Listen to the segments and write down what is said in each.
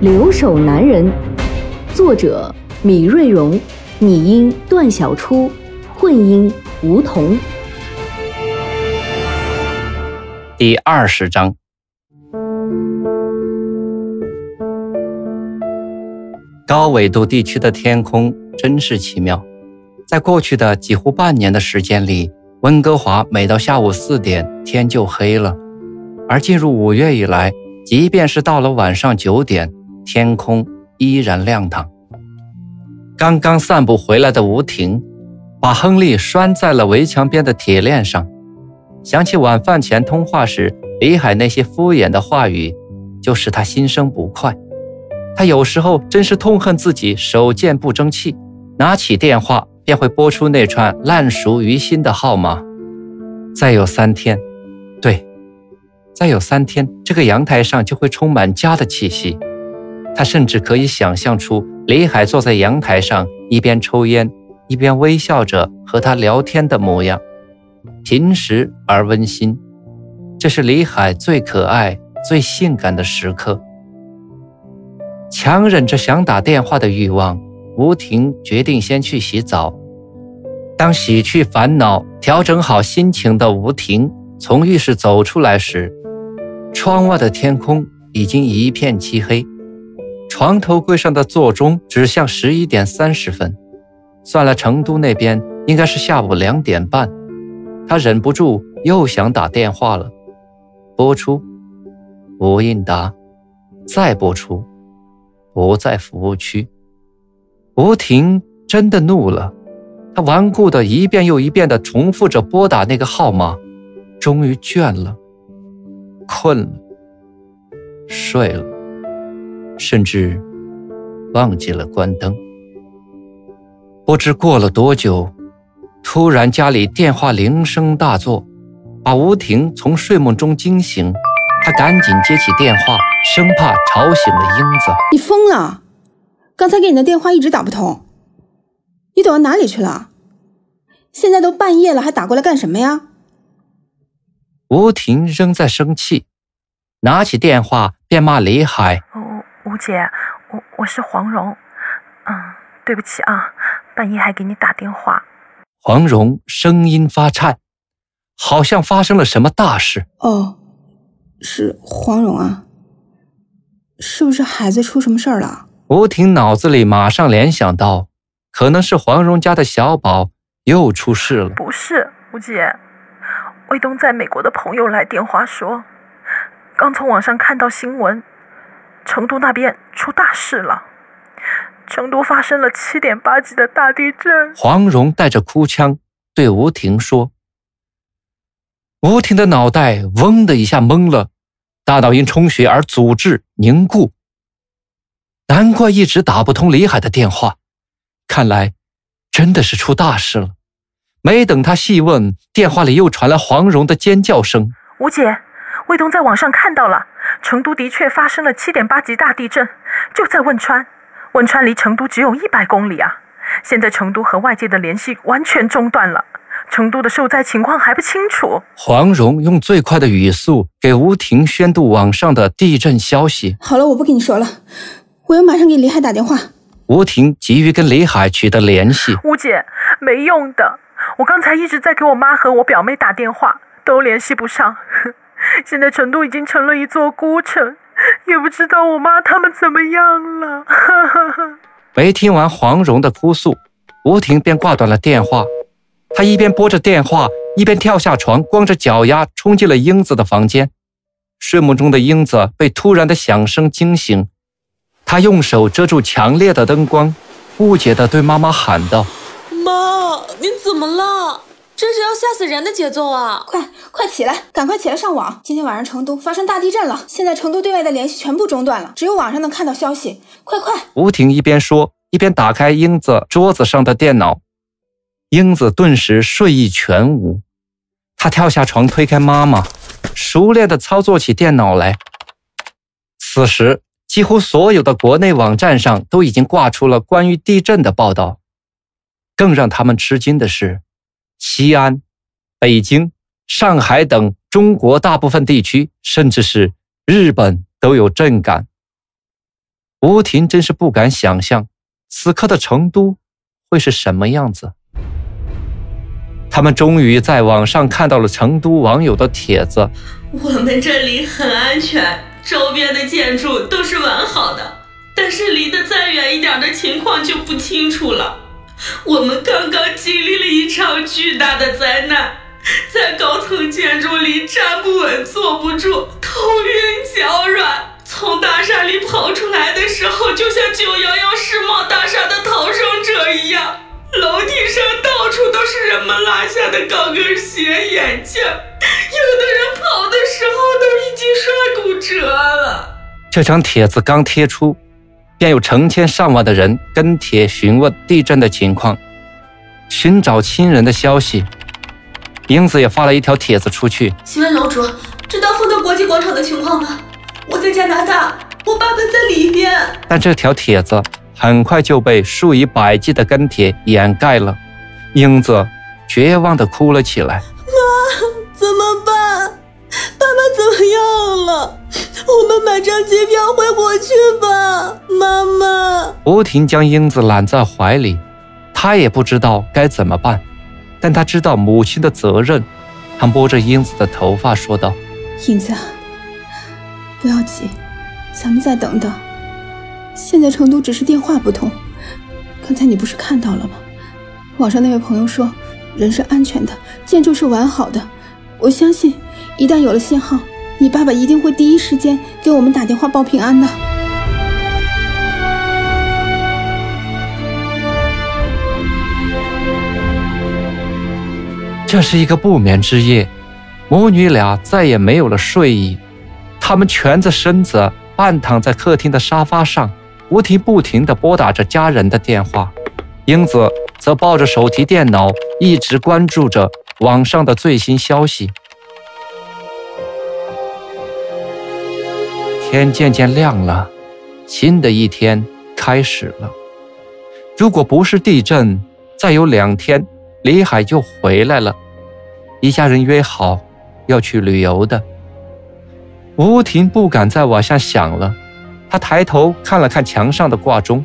留守男人》，作者米瑞荣，拟音段小初，混音吴桐。第二十章。高纬度地区的天空真是奇妙，在过去的几乎半年的时间里，温哥华每到下午四点天就黑了，而进入五月以来，即便是到了晚上九点，天空依然亮堂。刚刚散步回来的吴婷，把亨利拴在了围墙边的铁链上，想起晚饭前通话时李海那些敷衍的话语，就使他心生不快。他有时候真是痛恨自己手贱不争气，拿起电话便会拨出那串烂熟于心的号码。再有三天，对，再有三天，这个阳台上就会充满家的气息。他甚至可以想象出李海坐在阳台上，一边抽烟，一边微笑着和他聊天的模样，平实而温馨。这是李海最可爱、最性感的时刻。强忍着想打电话的欲望，吴婷决定先去洗澡。当洗去烦恼、调整好心情的吴婷从浴室走出来时，窗外的天空已经一片漆黑，床头柜上的座钟指向十一点三十分。算了，成都那边应该是下午两点半。他忍不住又想打电话了，拨出，不应答，再拨出。不在服务区，吴婷真的怒了，她顽固的一遍又一遍的重复着拨打那个号码，终于倦了，困了，睡了，甚至忘记了关灯。不知过了多久，突然家里电话铃声大作，把吴婷从睡梦中惊醒，她赶紧接起电话。生怕吵醒了英子。你疯了！刚才给你的电话一直打不通，你躲到哪里去了？现在都半夜了，还打过来干什么呀？吴婷仍在生气，拿起电话便骂李海：“吴吴姐，我我是黄蓉，嗯，对不起啊，半夜还给你打电话。”黄蓉声音发颤，好像发生了什么大事。哦，是黄蓉啊。是不是孩子出什么事儿了？吴婷脑子里马上联想到，可能是黄蓉家的小宝又出事了。不是，吴姐，卫东在美国的朋友来电话说，刚从网上看到新闻，成都那边出大事了，成都发生了七点八级的大地震。黄蓉带着哭腔对吴婷说。吴婷的脑袋嗡的一下懵了。大脑因充血而阻滞凝固，难怪一直打不通李海的电话，看来真的是出大事了。没等他细问，电话里又传来黄蓉的尖叫声：“吴姐，卫东在网上看到了，成都的确发生了七点八级大地震，就在汶川。汶川离成都只有一百公里啊，现在成都和外界的联系完全中断了。”成都的受灾情况还不清楚。黄蓉用最快的语速给吴婷宣读网上的地震消息。好了，我不跟你说了，我要马上给李海打电话。吴婷急于跟李海取得联系。吴姐，没用的，我刚才一直在给我妈和我表妹打电话，都联系不上。现在成都已经成了一座孤城，也不知道我妈他们怎么样了。没听完黄蓉的哭诉，吴婷便挂断了电话。她一边拨着电话，一边跳下床，光着脚丫冲进了英子的房间。睡梦中的英子被突然的响声惊醒，她用手遮住强烈的灯光，不解地对妈妈喊道：“妈，你怎么了？这是要吓死人的节奏啊！快快起来，赶快起来上网！今天晚上成都发生大地震了，现在成都对外的联系全部中断了，只有网上能看到消息。快快！吴婷一边说，一边打开英子桌子上的电脑。英子顿时睡意全无，她跳下床，推开妈妈，熟练地操作起电脑来。此时，几乎所有的国内网站上都已经挂出了关于地震的报道。更让他们吃惊的是，西安、北京、上海等中国大部分地区，甚至是日本都有震感。吴婷真是不敢想象，此刻的成都会是什么样子。他们终于在网上看到了成都网友的帖子。我们这里很安全，周边的建筑都是完好的，但是离得再远一点的情况就不清楚了。我们刚刚经历了一场巨大的灾难，在高层建筑里站不稳、坐不住、头晕脚软，从大厦里跑出来的时候，就像九幺幺世贸大厦的逃生者一样。楼梯上到处都是人们落下的高跟鞋、眼镜，有的人跑的时候都已经摔骨折了。这张帖子刚贴出，便有成千上万的人跟帖询问地震的情况，寻找亲人的消息。英子也发了一条帖子出去：“请问楼主，知道丰德国际广场的情况吗？我在加拿大，我爸爸在里边。”但这条帖子。很快就被数以百计的跟帖掩盖了，英子绝望地哭了起来。妈，怎么办？爸爸怎么样了？机票回国去吧，妈妈。吴婷将英子揽在怀里，她也不知道该怎么办，但她知道母亲的责任。她摸着英子的头发说道：“英子，不要急，咱们再等等。”现在成都只是电话不通，刚才你不是看到了吗？网上那位朋友说人是安全的，建筑是完好的。我相信，一旦有了信号，你爸爸一定会第一时间给我们打电话报平安的。这是一个不眠之夜，母女俩再也没有了睡意，她们蜷着身子，半躺在客厅的沙发上。吴婷不停地拨打着家人的电话，英子则抱着手提电脑，一直关注着网上的最新消息。天渐渐亮了，新的一天开始了。如果不是地震，再有两天，李海就回来了。一家人约好要去旅游的。吴婷不敢再往下想了。她抬头看了看墙上的挂钟，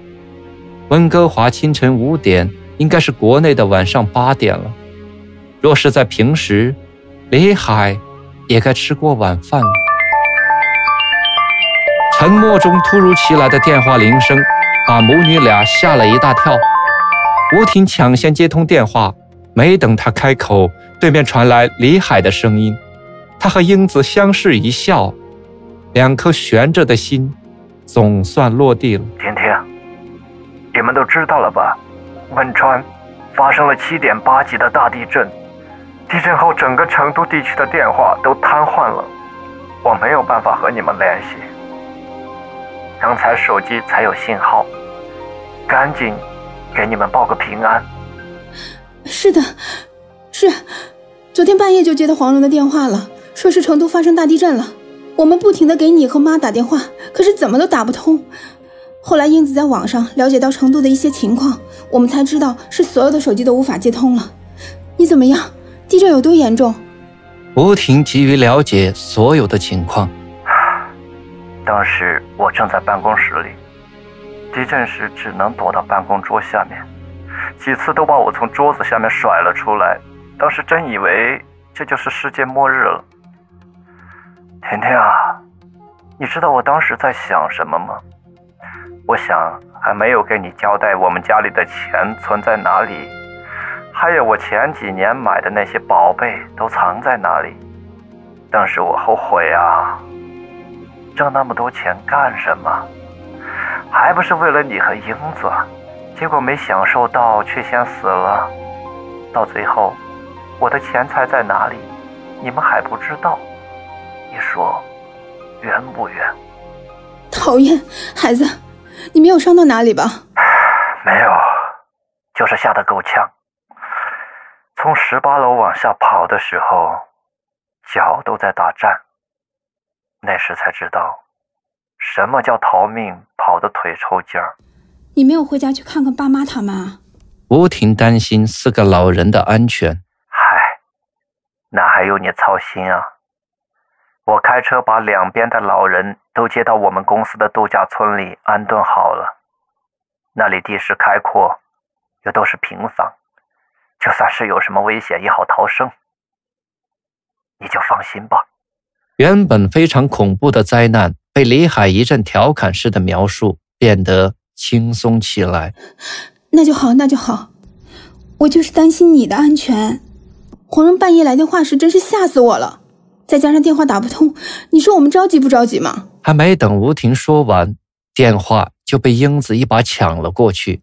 温哥华清晨五点，应该是国内的晚上八点了。若是在平时，李海也该吃过晚饭了。沉默中突如其来的电话铃声，把母女俩吓了一大跳。吴婷抢先接通电话，没等她开口，对面传来李海的声音。他和英子相视一笑，两颗悬着的心。总算落地了。婷婷，你们都知道了吧？汶川发生了七点八级的大地震，地震后整个成都地区的电话都瘫痪了，我没有办法和你们联系。刚才手机才有信号，赶紧给你们报个平安。是的，是，昨天半夜就接到黄蓉的电话了，说是成都发生大地震了。我们不停的给你和妈打电话，可是怎么都打不通。后来英子在网上了解到成都的一些情况，我们才知道是所有的手机都无法接通了。你怎么样？地震有多严重？吴婷急于了解所有的情况。当时我正在办公室里，地震时只能躲到办公桌下面，几次都把我从桌子下面甩了出来。当时真以为这就是世界末日了。甜甜啊，你知道我当时在想什么吗？我想还没有给你交代我们家里的钱存在哪里，还有我前几年买的那些宝贝都藏在哪里。当时我后悔啊，挣那么多钱干什么？还不是为了你和英子？结果没享受到，却先死了。到最后，我的钱财在哪里？你们还不知道。你说冤不冤？讨厌，孩子，你没有伤到哪里吧？没有，就是吓得够呛。从十八楼往下跑的时候，脚都在打颤。那时才知道，什么叫逃命跑得腿抽筋儿。你没有回家去看看爸妈他们啊？吴婷担心四个老人的安全。嗨，那还用你操心啊？我开车把两边的老人都接到我们公司的度假村里安顿好了。那里地势开阔，又都是平房，就算是有什么危险，也好逃生。你就放心吧。原本非常恐怖的灾难，被李海一阵调侃式的描述，变得轻松起来。那就好，那就好。我就是担心你的安全。黄蓉半夜来电话时，真是吓死我了。再加上电话打不通，你说我们着急不着急吗？还没等吴婷说完，电话就被英子一把抢了过去。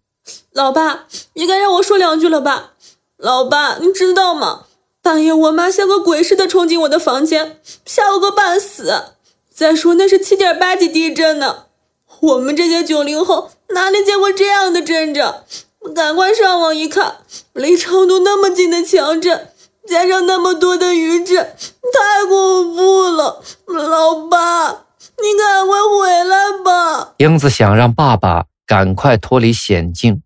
老爸，你该让我说两句了吧？老爸，你知道吗？半夜我妈像个鬼似的冲进我的房间，吓我个半死。再说那是七点八级地震呢，我们这些九零后哪里见过这样的阵仗？赶快上网一看，离成都那么近的强震。加上那么多的余震，太恐怖了！老爸，你赶快回来吧。英子想让爸爸赶快脱离险境。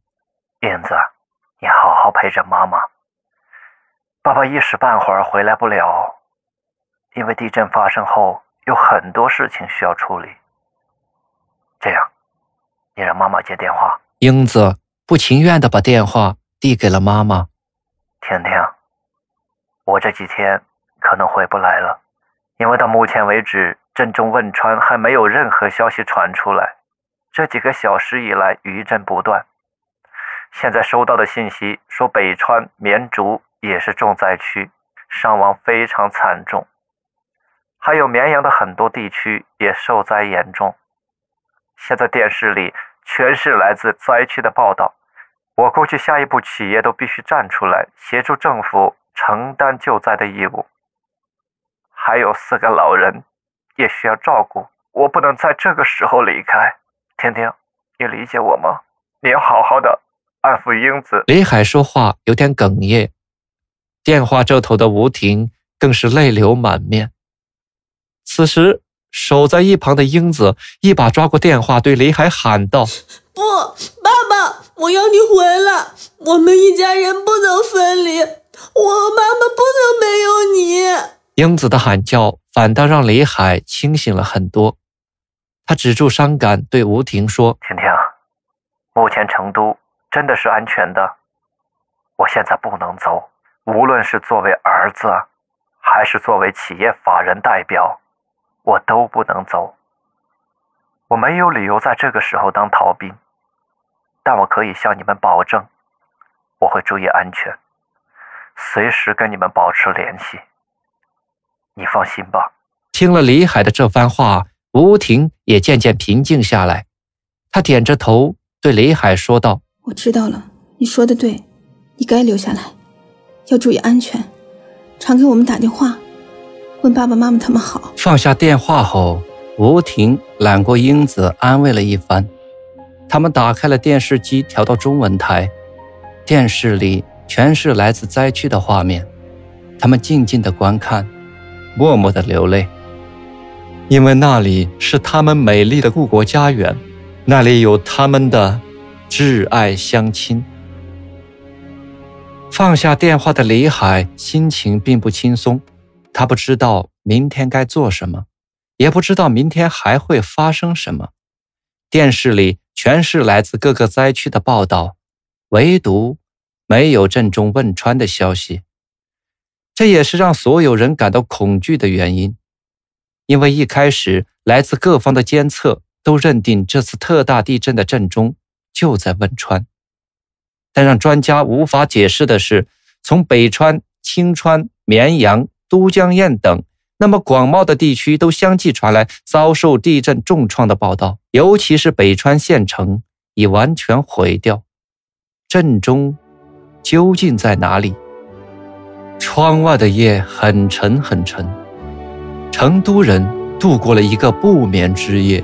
燕子，你好好陪着妈妈。爸爸一时半会儿回来不了，因为地震发生后有很多事情需要处理。这样，你让妈妈接电话。英子不情愿地把电话递给了妈妈。婷婷。我这几天可能回不来了，因为到目前为止，震中汶川还没有任何消息传出来。这几个小时以来，余震不断。现在收到的信息说，北川、绵竹也是重灾区，伤亡非常惨重。还有绵阳的很多地区也受灾严重。现在电视里全是来自灾区的报道，我估计下一步企业都必须站出来协助政府。承担救灾的义务，还有四个老人也需要照顾，我不能在这个时候离开。婷婷，你理解我吗？你要好好的安抚英子。李海说话有点哽咽，电话这头的吴婷更是泪流满面。此时，守在一旁的英子一把抓过电话，对李海喊道：“不，爸爸，我要你回来，我们一家人不能分离。”我和妈妈不能没有你。英子的喊叫反倒让李海清醒了很多。他止住伤感，对吴婷说：“婷婷，目前成都真的是安全的。我现在不能走，无论是作为儿子，还是作为企业法人代表，我都不能走。我没有理由在这个时候当逃兵，但我可以向你们保证，我会注意安全。”随时跟你们保持联系，你放心吧。听了李海的这番话，吴婷也渐渐平静下来。她点着头对李海说道：“我知道了，你说的对，你该留下来，要注意安全，常给我们打电话，问爸爸妈妈他们好。”放下电话后，吴婷揽过英子，安慰了一番。他们打开了电视机，调到中文台，电视里。全是来自灾区的画面，他们静静的观看，默默的流泪，因为那里是他们美丽的故国家园，那里有他们的挚爱乡亲。放下电话的李海心情并不轻松，他不知道明天该做什么，也不知道明天还会发生什么。电视里全是来自各个灾区的报道，唯独。没有震中汶川的消息，这也是让所有人感到恐惧的原因。因为一开始来自各方的监测都认定这次特大地震的震中就在汶川，但让专家无法解释的是，从北川、青川、绵阳、都江堰等那么广袤的地区都相继传来遭受地震重创的报道，尤其是北川县城已完全毁掉，震中。究竟在哪里？窗外的夜很沉很沉，成都人度过了一个不眠之夜。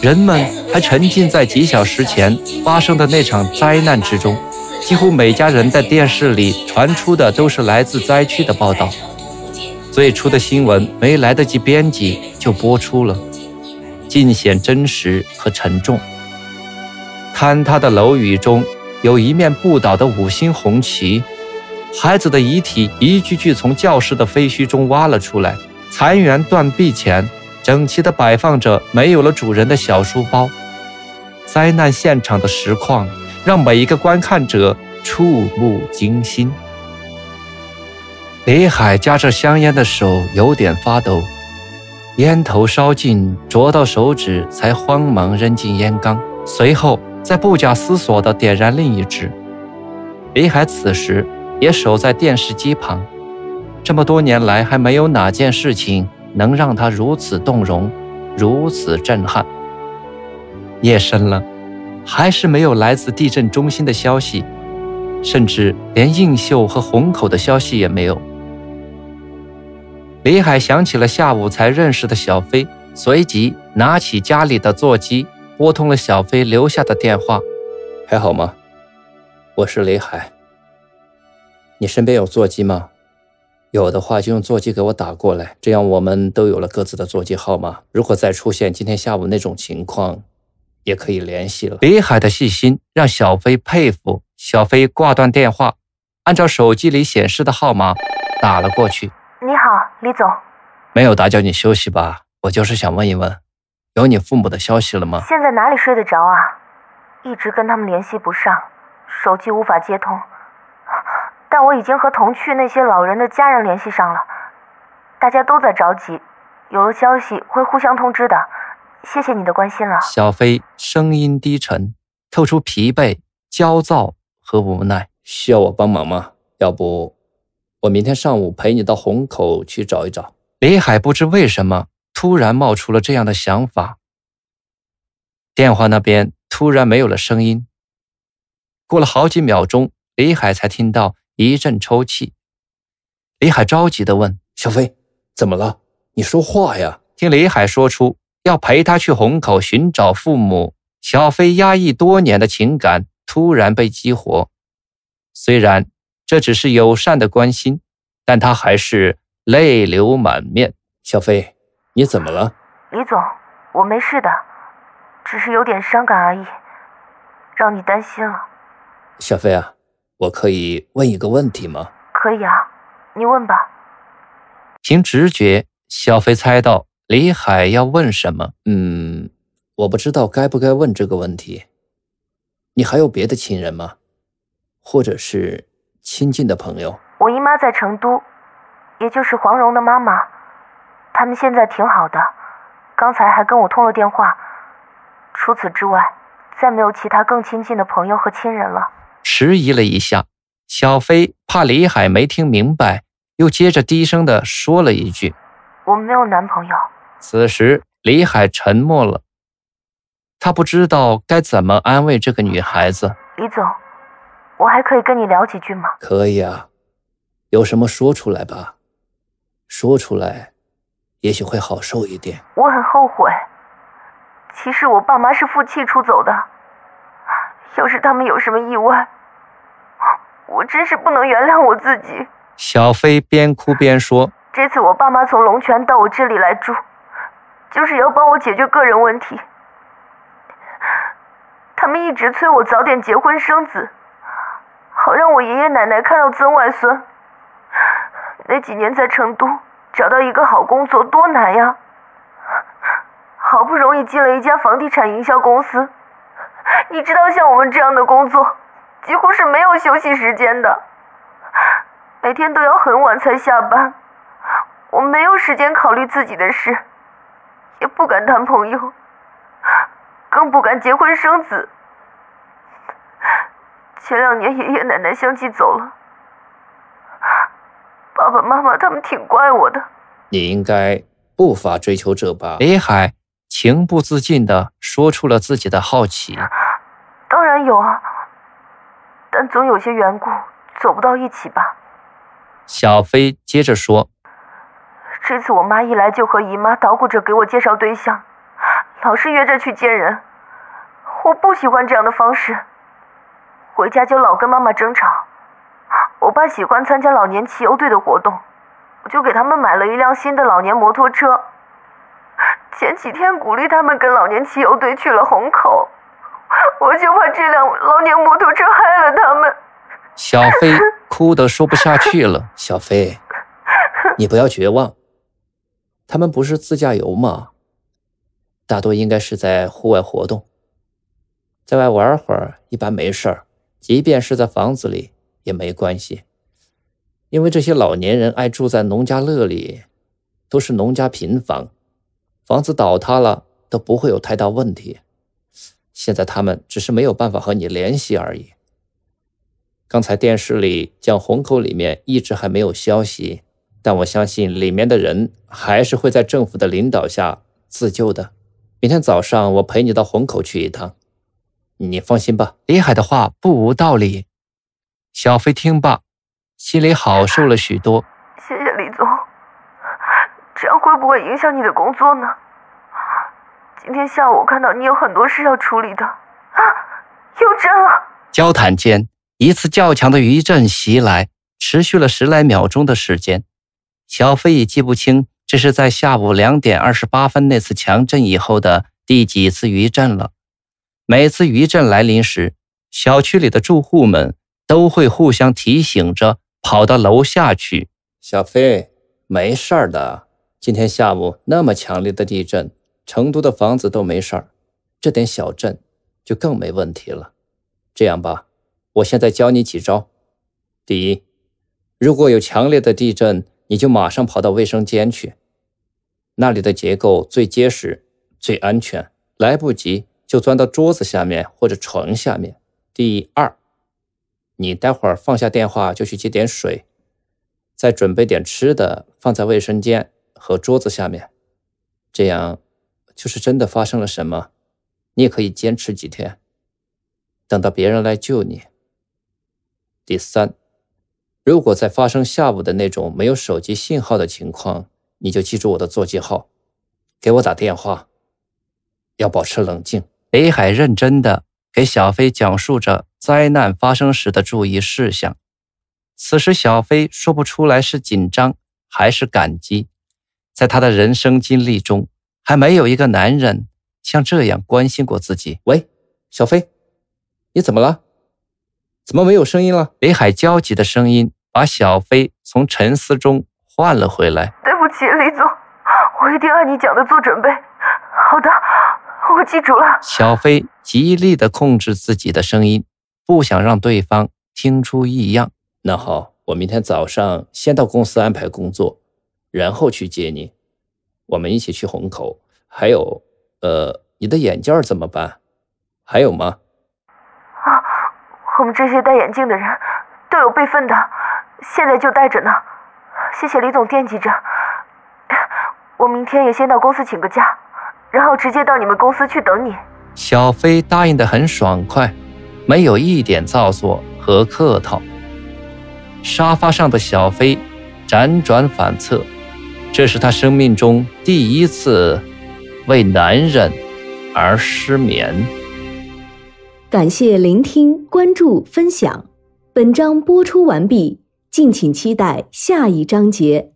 人们还沉浸在几小时前发生的那场灾难之中，几乎每家人在电视里传出的都是来自灾区的报道。最初的新闻没来得及编辑就播出了，尽显真实和沉重。坍塌的楼宇中有一面不倒的五星红旗，孩子的遗体一具具从教室的废墟中挖了出来，残垣断壁前。整齐地摆放着没有了主人的小书包，灾难现场的实况让每一个观看者触目惊心。李海夹着香烟的手有点发抖，烟头烧尽，灼到手指，才慌忙扔进烟缸，随后再不假思索地点燃另一支。李海此时也守在电视机旁，这么多年来还没有哪件事情。能让他如此动容，如此震撼。夜深了，还是没有来自地震中心的消息，甚至连映秀和虹口的消息也没有。李海想起了下午才认识的小飞，随即拿起家里的座机，拨通了小飞留下的电话：“还好吗？我是李海。你身边有座机吗？”有的话就用座机给我打过来，这样我们都有了各自的座机号码。如果再出现今天下午那种情况，也可以联系了。李海的细心让小飞佩服。小飞挂断电话，按照手机里显示的号码打了过去。你好，李总。没有打搅你休息吧？我就是想问一问，有你父母的消息了吗？现在哪里睡得着啊？一直跟他们联系不上，手机无法接通。但我已经和同去那些老人的家人联系上了，大家都在着急，有了消息会互相通知的。谢谢你的关心了。小飞声音低沉，透出疲惫、焦躁和无奈。需要我帮忙吗？要不，我明天上午陪你到虹口去找一找。李海不知为什么突然冒出了这样的想法。电话那边突然没有了声音，过了好几秒钟，李海才听到。一阵抽泣，李海着急地问：“小飞，怎么了？你说话呀！”听李海说出要陪他去虹口寻找父母，小飞压抑多年的情感突然被激活。虽然这只是友善的关心，但他还是泪流满面。小飞，你怎么了？李总，我没事的，只是有点伤感而已，让你担心了。小飞啊。我可以问一个问题吗？可以啊，你问吧。凭直觉，小飞猜到李海要问什么。嗯，我不知道该不该问这个问题。你还有别的亲人吗？或者是亲近的朋友？我姨妈在成都，也就是黄蓉的妈妈，他们现在挺好的，刚才还跟我通了电话。除此之外，再没有其他更亲近的朋友和亲人了。迟疑了一下，小飞怕李海没听明白，又接着低声的说了一句：“我没有男朋友。”此时，李海沉默了，他不知道该怎么安慰这个女孩子。李总，我还可以跟你聊几句吗？可以啊，有什么说出来吧，说出来，也许会好受一点。我很后悔，其实我爸妈是负气出走的，要是他们有什么意外。我真是不能原谅我自己。小飞边哭边说：“这次我爸妈从龙泉到我这里来住，就是要帮我解决个人问题。他们一直催我早点结婚生子，好让我爷爷奶奶看到曾外孙。那几年在成都找到一个好工作多难呀！好不容易进了一家房地产营销公司，你知道像我们这样的工作。”几乎是没有休息时间的，每天都要很晚才下班。我没有时间考虑自己的事，也不敢谈朋友，更不敢结婚生子。前两年爷爷奶奶相继走了，爸爸妈妈他们挺怪我的。你应该不乏追求者吧？李海情不自禁地说出了自己的好奇。当然有啊。但总有些缘故走不到一起吧。小飞接着说：“这次我妈一来就和姨妈捣鼓着给我介绍对象，老是约着去见人。我不喜欢这样的方式，回家就老跟妈妈争吵。我爸喜欢参加老年骑游队的活动，我就给他们买了一辆新的老年摩托车。前几天鼓励他们跟老年骑游队去了虹口，我就怕这辆老年摩托车害了他们。”小飞 哭得说不下去了。小飞，你不要绝望。他们不是自驾游吗？大多应该是在户外活动，在外玩会儿一般没事儿。即便是在房子里也没关系，因为这些老年人爱住在农家乐里，都是农家平房，房子倒塌了都不会有太大问题。现在他们只是没有办法和你联系而已。刚才电视里讲虹口里面一直还没有消息，但我相信里面的人还是会在政府的领导下自救的。明天早上我陪你到虹口去一趟，你放心吧。李海的话不无道理。小飞听罢，心里好受了许多。谢谢李总，这样会不会影响你的工作呢？今天下午我看到你有很多事要处理的啊，又震了。交谈间。一次较强的余震袭来，持续了十来秒钟的时间。小飞已记不清这是在下午两点二十八分那次强震以后的第几次余震了。每次余震来临时，小区里的住户们都会互相提醒着跑到楼下去。小飞，没事儿的。今天下午那么强烈的地震，成都的房子都没事儿，这点小震就更没问题了。这样吧。我现在教你几招。第一，如果有强烈的地震，你就马上跑到卫生间去，那里的结构最结实、最安全。来不及就钻到桌子下面或者床下面。第二，你待会儿放下电话就去接点水，再准备点吃的放在卫生间和桌子下面。这样，就是真的发生了什么，你也可以坚持几天，等到别人来救你。第三，如果在发生下午的那种没有手机信号的情况，你就记住我的座机号，给我打电话。要保持冷静。北海认真的给小飞讲述着灾难发生时的注意事项。此时，小飞说不出来是紧张还是感激，在他的人生经历中，还没有一个男人像这样关心过自己。喂，小飞，你怎么了？怎么没有声音了？北海焦急的声音把小飞从沉思中唤了回来。对不起，李总，我一定按你讲的做准备。好的，我记住了。小飞极力的控制自己的声音，不想让对方听出异样。那好，我明天早上先到公司安排工作，然后去接你。我们一起去虹口。还有，呃，你的眼镜怎么办？还有吗？啊我们这些戴眼镜的人都有备份的，现在就戴着呢。谢谢李总惦记着。我明天也先到公司请个假，然后直接到你们公司去等你。小飞答应的很爽快，没有一点造作和客套。沙发上的小飞辗转反侧，这是她生命中第一次为男人而失眠。感谢聆听、关注、分享，本章播出完毕，敬请期待下一章节。